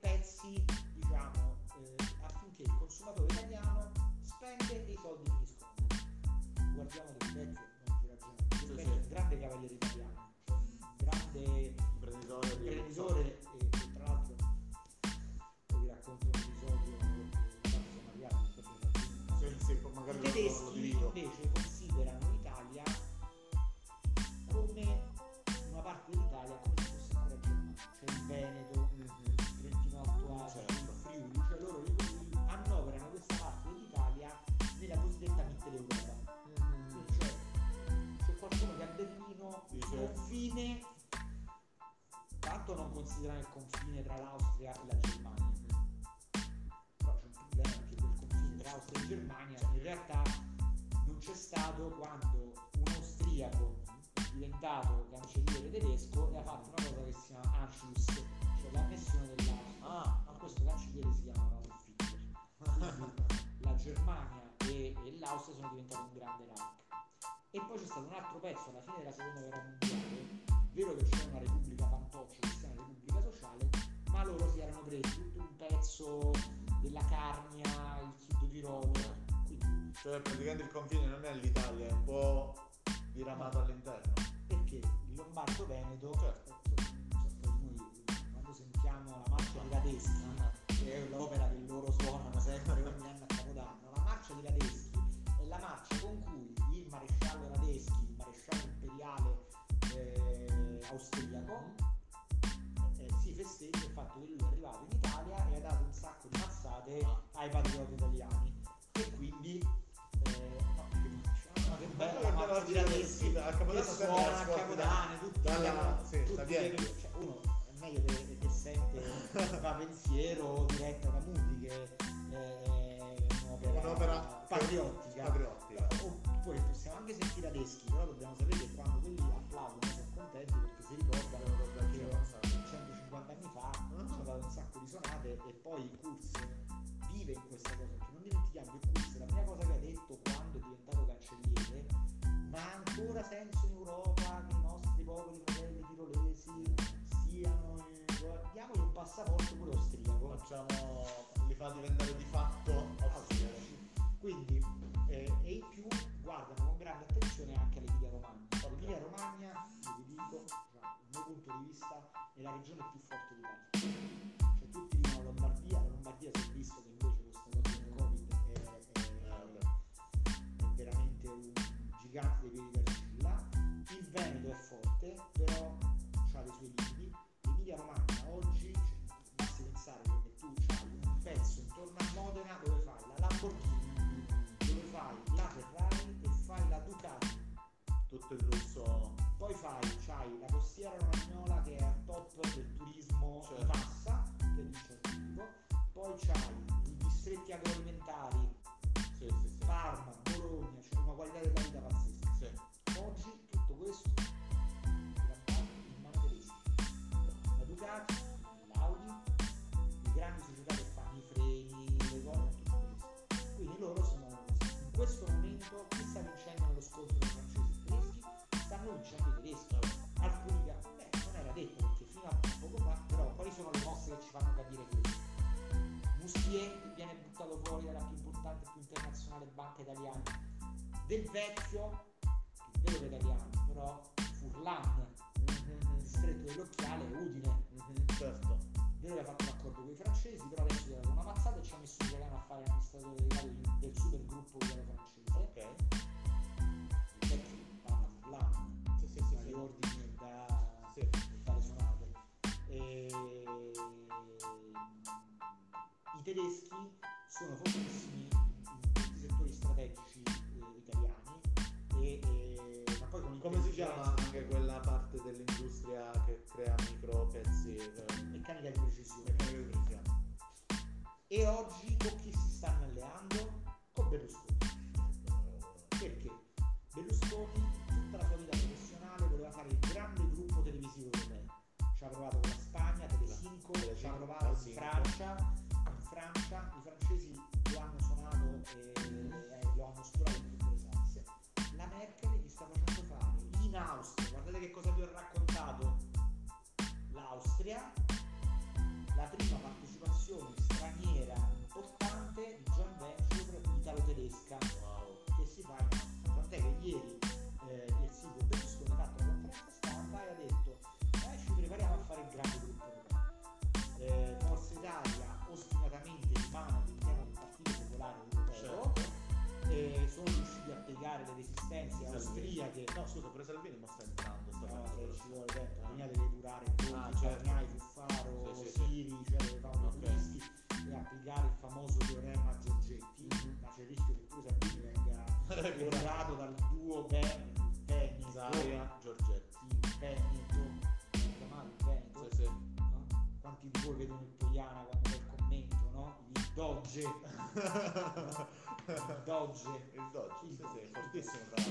Vecchio è confine tra l'Austria e la Germania. Però c'è un problema perché quel confine tra Austria e Germania. In realtà non c'è stato quando un austriaco è diventato cancelliere tedesco e ha fatto una cosa che si chiama Anschluss cioè l'annessione dell'Austria Ah, ma questo cancelliere si chiama Adolf Hitler. La Germania e, e l'Austria sono diventate un grande Reich. E poi c'è stato un altro pezzo alla fine della seconda guerra mondiale. Vero che c'è una repubblica fantoccio che si chiama repubblica sociale ma loro si erano presi tutto un pezzo della Carnia il sud Tirolo quindi Cioè praticamente il confine non è l'Italia, è un po' diramato all'interno. perché il Lombardo Veneto Certo. poi noi quando sentiamo la marcia di Radeschi che è l'opera che loro suonano sempre ogni anno a Capodanno la marcia di Radeschi è la marcia con cui il maresciallo Radeschi il maresciallo imperiale eh, austriaco festeggia il fatto che lui è arrivato in Italia e ha dato un sacco di mazzate ai patrioti italiani. E quindi eh, no, "Ah, che bella la di Radeschi a Capodanno suona la a Capodanno tutti dalla- sì, tutti chiamano- cioè, uno è meglio che, che sente fa pensiero diretta da Muti che è un'opera, Un'opera patriottica. patriottica. oppure possiamo anche sentire Adeschi però dobbiamo sapere che quando sonate e poi Kurz vive in questa cosa perché non dimentichiamo che Kurz la prima cosa che ha detto quando è diventato cancelliere ma ha ancora senso in Europa che i nostri poveri fratelli tirolesi stiano in... diamogli un passaporto pure austriaco. Facciamo, li fa diventare di fatto austriaci. quindi eh, e in più guardano con grande attenzione anche all'Emilia Romagna. l'Emilia Romagna vi dico dal mio punto di vista è la regione più forte d'Italia Tutto il lusso. poi fai c'hai la costiera romagnola che è a top del turismo di Certo. massa che è di un certo tipo poi c'hai i distretti agroalimentari Che viene buttato fuori dalla più importante e più internazionale banca italiana. Del vecchio che è vero che italiano però Furlan il distretto dell'occhiale è Udine Mhm, Certo. vero che ha fatto un accordo con i francesi però adesso gli ha dato una mazzata e ci ha messo l'italiano a fare l'amministratore delegato del super gruppo italo tedeschi sono fortissimi in tutti i settori strategici eh, italiani e, e- ma poi con Come si chiama anche quella parte dell'industria che crea micro pezzi? eh, meccanica di precisione meccanica di precisione? e oggi con chi si stanno alleando? con Berlusconi austriache No, scusa, pure Salvini mo sta entrando. Sta No, se ci vuole tempo, Ah. prima deve durare Conti, Ah, certo. Bagnai, Cuffaro, Sì, sì, sì. Siri, cioè deve fare un Ok. populisti e applicare il famoso teorema Giorgetti, ma c'è il rischio che pure Salvini venga devorato dal duo Veneto, Zaia, Giorgetti. Veneto, si chiama il Veneto, Sì, sì. no? Quanti di voi vedono il Toiana quando fa il commento, no? Il Doge, il Doge. Il Dodge, Il sì, sì, Dodge. fortissimo tra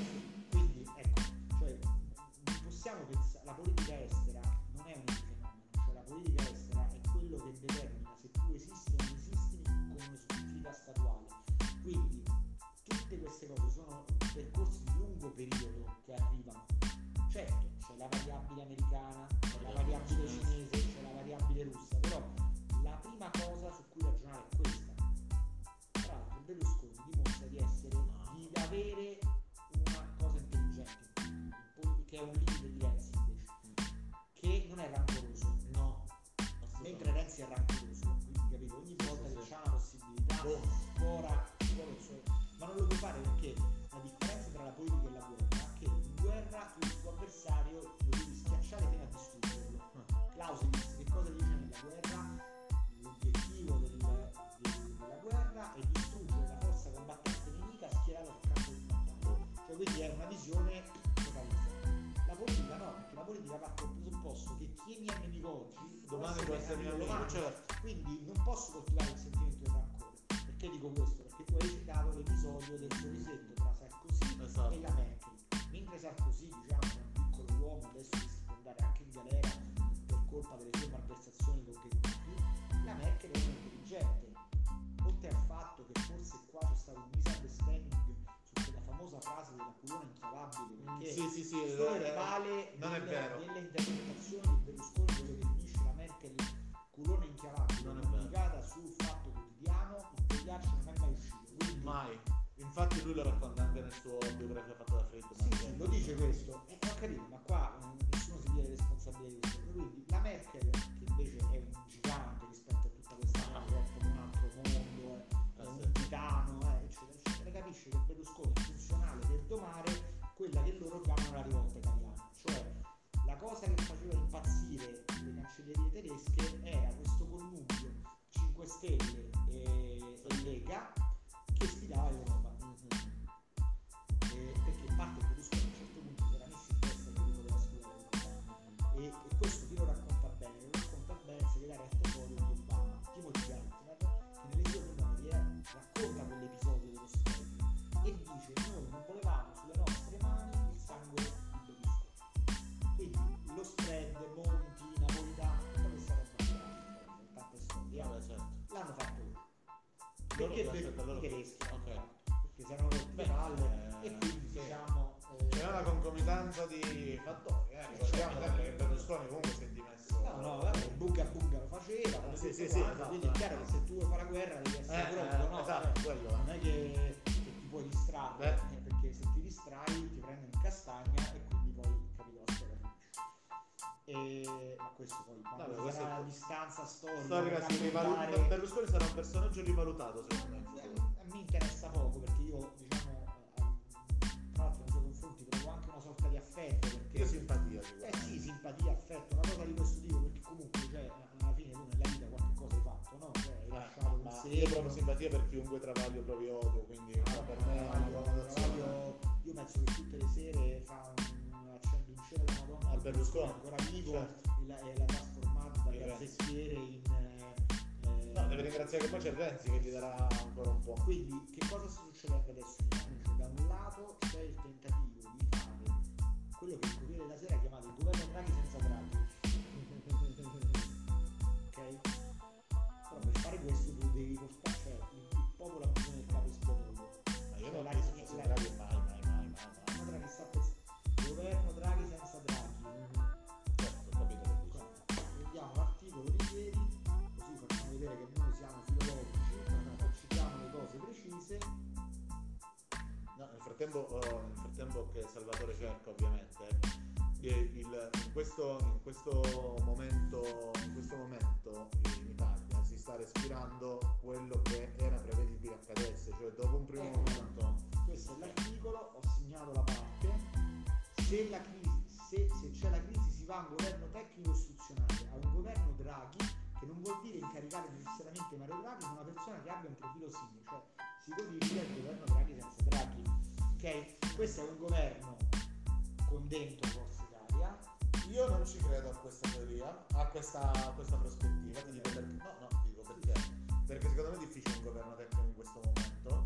oggi Domani può essere amico, domani. certo. Quindi non posso coltivare il sentimento del rancore. Perché dico questo? Perché tu hai citato l'episodio del sorrisetto tra Sarkozy Esatto. e la Merkel. Mentre Sarkozy, diciamo, è un piccolo uomo, adesso rischia di andare anche in galera per colpa delle sue malversazioni con Gheddafi, la Merkel è intelligente. Oltre al fatto che forse qua c'è stato un misunderstanding su quella famosa frase della culona inchiavabile, perché Sì, sì, sì. Questo eh, vale non è vero. delle interpretazioni di Berlusconi Mai. Infatti lui lo racconta anche nel suo biografia fatta da Friedman. sì, sì, lo dice questo e ho capito ma qua Perché aspetta, per tedeschi l'hanno ok. fatto, perché rotti Beh, palle eh, e quindi sì. diciamo... eh, C'è una concomitanza di fattori, eh. Ricordiamo sempre che Berlusconi comunque si è dimesso. No, no, vabbè, Bunga Bunga lo faceva, tutto sì, sì, sì, esatto, quindi è chiaro che se tu vuoi fare la guerra devi essere Eh, pronto, eh, no? esatto, Eh, quello, non eh. è che, che ti puoi distrarre, eh, perché se ti distrai ti prendono in castagna E, ma questo poi quando Vabbè, sarà è- la distanza storica, Storica rivaluta. raccontare- Berlusconi sarà un personaggio rivalutato secondo me. Eh, a me interessa poco perché io diciamo eh, tra l'altro nei suoi confronti provo anche una sorta di affetto perché Io simpatia. eh sì simpatia affetto una cosa di questo tipo perché comunque cioè alla fine tu nella vita qualche cosa hai fatto no? cioè hai Eh, lasciato un ma segno simpatia per chiunque Travaglio provi odio, quindi Ah, per me è una. Travaglio- io penso che tutte le sere fa un, accende un cielo della Madonna Al Berlusconi. ancora vivo Certo. e la, e la trasformato da calzestiere in eh, No, deve ringraziare che poi c'è Renzi che gli darà ancora un po'. quindi che cosa sta succedendo adesso? Cioè, da un lato c'è il tentativo di fare quello che il Corriere della Sera ha chiamato il governo Draghi frattempo, oh, nel frattempo che Salvatore cerca ovviamente, eh, il- in, questo, in questo momento, in questo momento in Italia si sta respirando quello che era prevedibile accadesse, cioè dopo un primo Eh. momento questo è l'articolo ho segnato la parte se la crisi se, se c'è la crisi si va a un governo tecnico istituzionale a un governo Draghi che non vuol dire incaricare necessariamente Mario Draghi ma una persona che abbia un profilo simile cioè si codifica il governo Draghi senza Draghi ok questo è un governo con dentro Forza Italia Io non ci credo a questa teoria, a questa, a questa prospettiva, ti dico perché. No, no, ti dico perché. Perché secondo me è difficile un governo tecnico in questo momento.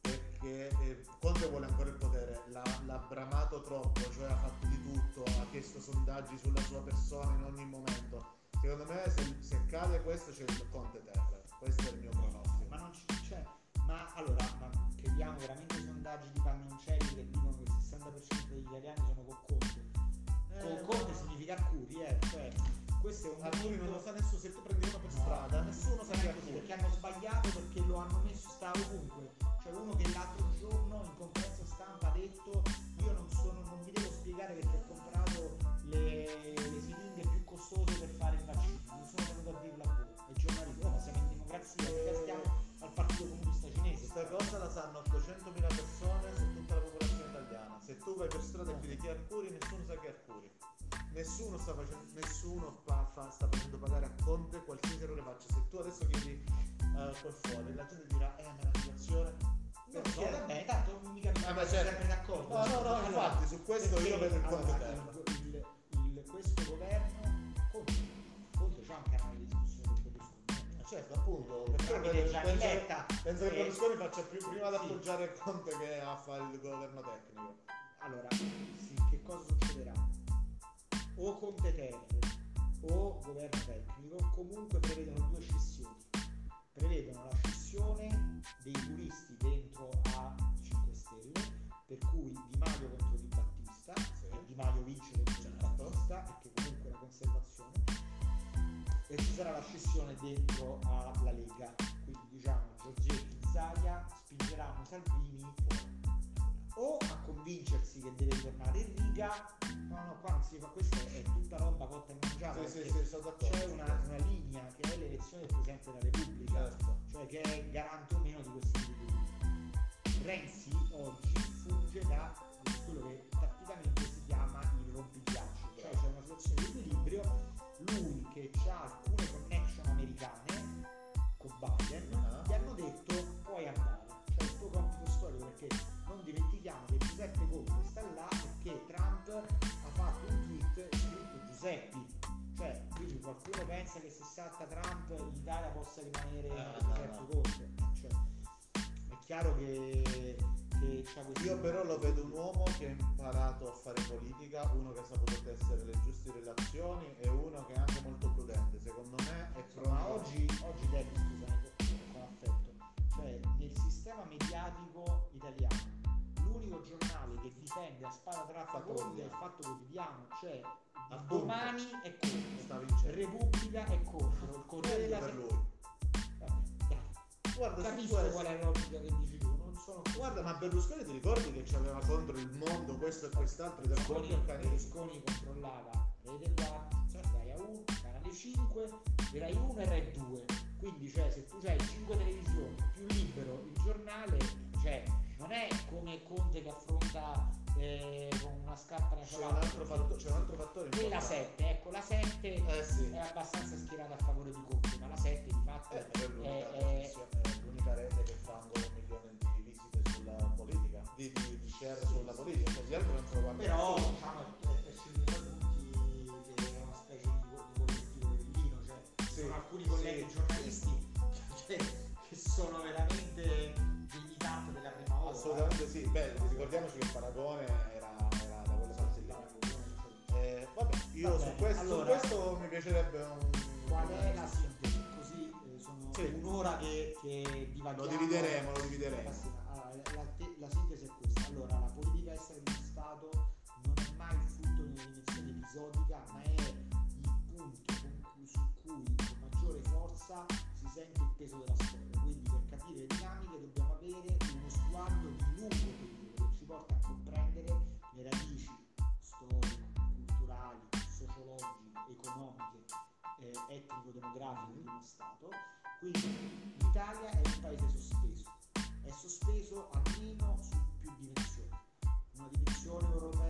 Perché eh, Conte vuole ancora il potere, l'ha, l'ha bramato troppo, cioè ha fatto di tutto, ha chiesto sondaggi sulla sua persona in ogni momento. Secondo me se, se cade questo c'è il Conte terra. Questo è il mio pronostico. ma non c'è ma allora ma crediamo veramente i sondaggi di Pannoncelli che dicono che il 60% degli italiani sono con Conte? Con Eh, Conte ma- significa Arcuri eh cioè questo è un Alcuni non lo sa nessuno, se tu prendi uno per No, strada, nessuno sa non che è è così perché hanno sbagliato perché lo hanno messo sta ovunque. Cioè uno che l'altro giorno in conferenza stampa ha detto io non sono non vi devo spiegare perché ho comprato le, le Questa cosa la sanno 800.000 persone su tutta la popolazione italiana. Se tu vai per strada e chiedi chi è Arcuri, nessuno sa chi è Arcuri. Nessuno sta facendo, nessuno fa- fa- sta facendo pagare a Conte qualsiasi errore faccia. Se tu adesso chiedi eh, qua fuori, la gente dirà, eh, ma la situazione. non lo so, vabbè, tanto mica mi Ah, sono certo. sempre d'accordo. No, no, no, Allora, infatti, su questo perché, io vedo il allora, terra. il, il- il- questo governo, Conte, Conte c'ha un canale di Certo, appunto, perché penso, Gianni Letta. penso che Eh, Berlusconi faccia più prima ad sì. appoggiare Conte che a fare il governo tecnico. Allora, sì, che cosa succederà? O Conte Terre o governo tecnico comunque prevedono due scissioni. Prevedono la scissione dei turisti dentro e ci sarà la scissione dentro alla Lega, quindi diciamo Giorgetti, Zaia spingeranno Salvini o a convincersi che deve tornare in riga no no qua non si fa questa è tutta roba cotta e mangiata Sì, sì, sì, sono d'accordo. c'è una, una linea che è l'elezione del Presidente della Repubblica Certo. cioè che è garante o meno di questi diritti Renzi oggi funge da quello che tatticamente si chiama il rompigliaccio cioè c'è una situazione di equilibrio lui che ha pensa che se salta Trump l'Italia possa rimanere no, no. Conte cioè, è chiaro che, che Io però lo vedo un uomo che ha imparato a fare politica, uno che ha saputo tessere le giuste relazioni e uno che è anche molto prudente. Secondo me è pronto. ma oggi, oggi Devi, scusami con affetto cioè nel sistema mediatico italiano l'unico giornale che difende a spada tratta è il fatto quotidiano cioè Appunto. domani è Conte sta vincendo. Repubblica è contro il Corriere della per dai, Guarda, capisco qual è la logica che dici tu non sono Guarda, ma Berlusconi ti ricordi che c'aveva contro il mondo questo e quest'altro del Berlusconi? Berlusconi controllava Rete 4, Rai 1, Canale 5, Rai 1 e Rai 2 quindi cioè se tu hai 5 televisioni più libero il giornale cioè non è come Conte che affronta eh, con una scarpa C'è un fatto- c'è un altro fattore E la importante. 7, ecco, la 7 Eh sì. è abbastanza schierata a favore di Conte, ma la 7 di fatto Eh, è l'unica, è- è- l'unica rete che fa ancora un milione di visite sulla politica, di, di, di share sulla politica, così altro non guarda però diciamo è percepito da tutti che è una specie di, co- di collettivo berlino, cioè ci Sì, sono alcuni sì, colleghi sì. giornalisti che, che sono veramente Assolutamente sì, beh, ricordiamoci che Paragone era, era da quelle parti lì. Eh, vabbè, io Va su, questo, allora- su questo mi piacerebbe un... Qual è la sintesi? Così eh, sono Sì. un'ora che, che Lo divaghiamo. divideremo, lo divideremo. Allora, la, te- la sintesi è questa. Allora, la politica estera di Stato non è mai il frutto di una dimensione episodica, ma è il punto cui- su cui con maggiore forza si sente il peso della storia. Eh, etnico-demografiche di uno Stato. Quindi l'Italia è un paese sospeso, è sospeso almeno su più dimensioni, una dimensione europea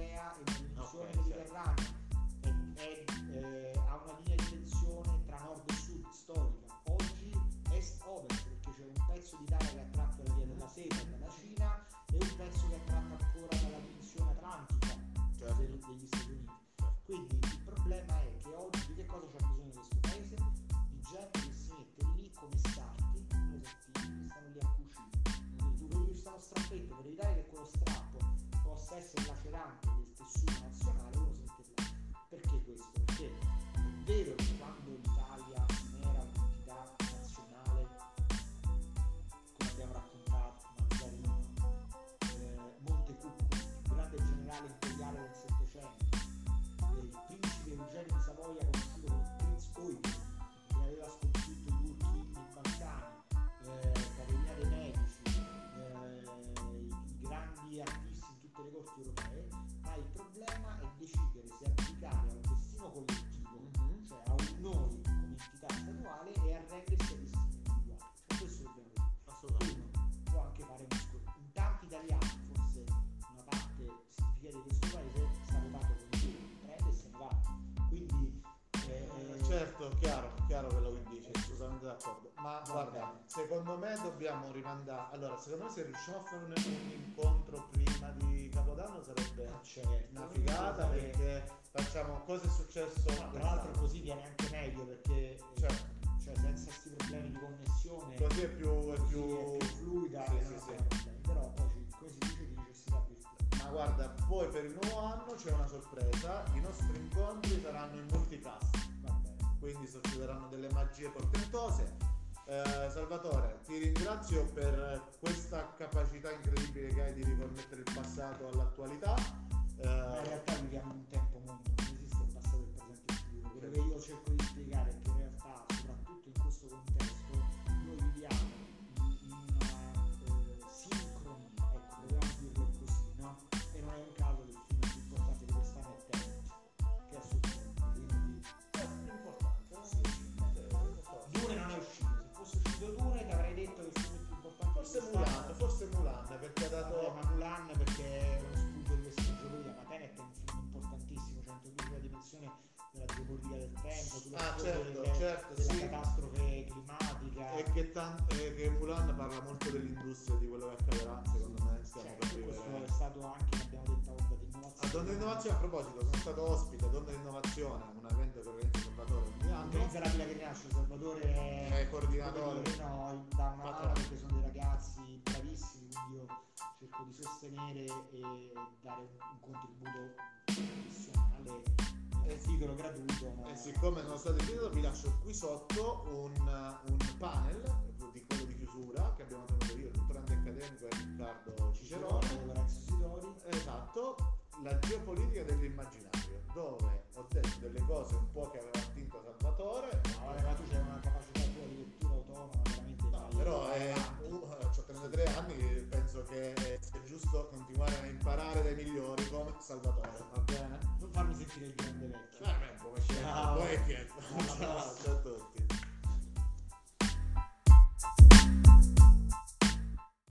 Certo, chiaro, chiaro quello che dici, assolutamente d'accordo. Ma guarda, secondo me dobbiamo rimandare. Allora, secondo me se riusciamo a fare un, incontro prima di Capodanno sarebbe certo, una figata perché facciamo cosa è successo. no, tra l'altro così viene anche meglio perché Certo. cioè, senza questi problemi di connessione Così è più, è così più... è più fluida Sì, sì, sì. però poi si dice di necessità virtù. Ma guarda, poi per il nuovo anno c'è una sorpresa, i nostri incontri saranno in multicast. Quindi succederanno delle magie portentose. Eh, Salvatore, ti ringrazio per questa capacità incredibile che hai di riconnettere il passato all'attualità. Eh, in realtà viviamo un tempo mondo, non esiste il passato, il presente e il futuro. Quello io cerco di Ah, certo, delle- certo, della sì. catastrofe climatica. E che, tan- e che Mulan parla molto dell'industria, di quello che accadrà, secondo me stiamo Cioè, per questo è stato anche, l'abbiamo detto, onda di innovazione. A Donne Innovazione, a proposito, sono stato ospite a Donne Innovazione, un evento che organizza Salvatore ogni anno. Organizza la Villa che nasce, Salvatore È coordinatore. no, dà una mano perché sono dei ragazzi bravissimi, quindi io cerco di sostenere e dare un, un contributo professionale, eh, titolo gratuito. ma- E siccome sono stato invitato vi lascio qui sotto un, un panel di quello di chiusura che abbiamo tenuto io, il dottorante accademico e Riccardo Cicerone. Sidori. Esatto, la geopolitica dell'immaginario, dove ho detto delle cose un po' che aveva attinto Salvatore. No, ma tu c'hai una capacità tua di lettura autonoma veramente. No, però è, uh, 33 anni, senso che eh, è giusto continuare a imparare dai migliori come Salvatore, va bene? Non farmi sentire il grande vecchio. Ah, beh, come ciao. Ciao. Ciao. ciao a tutti.